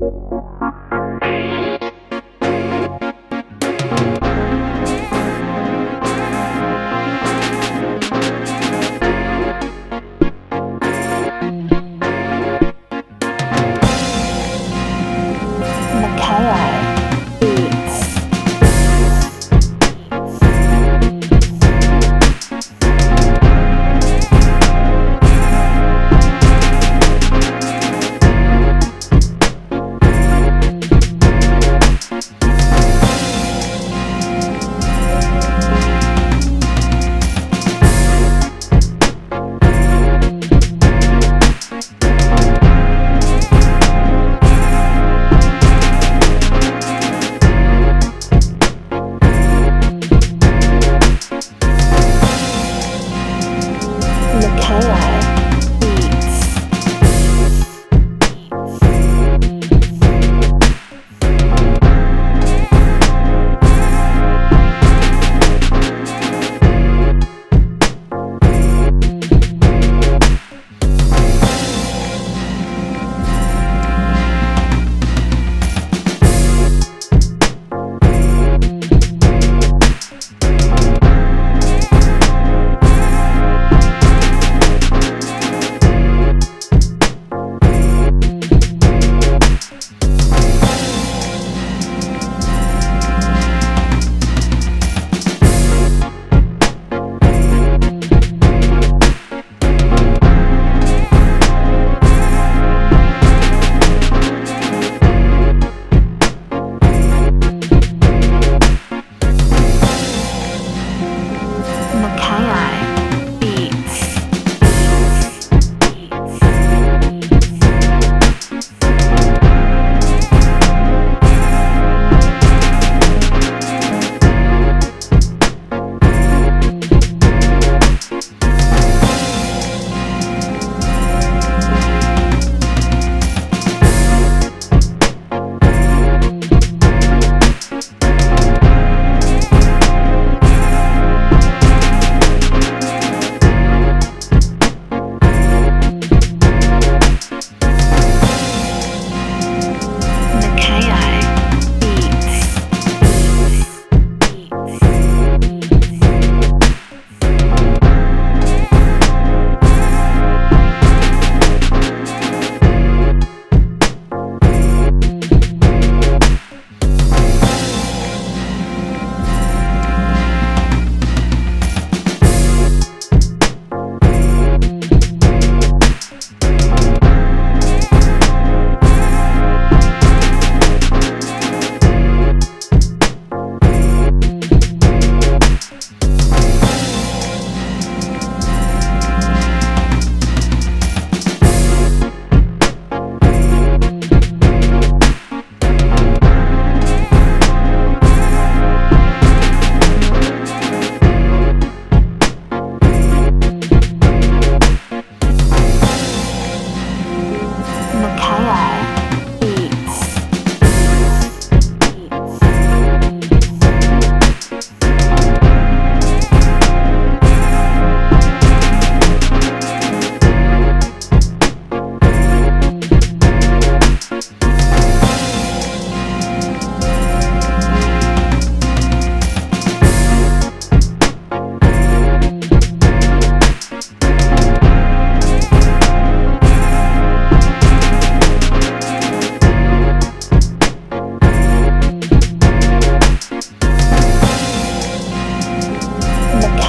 怎么开来？Oh,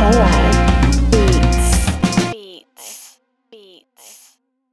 原来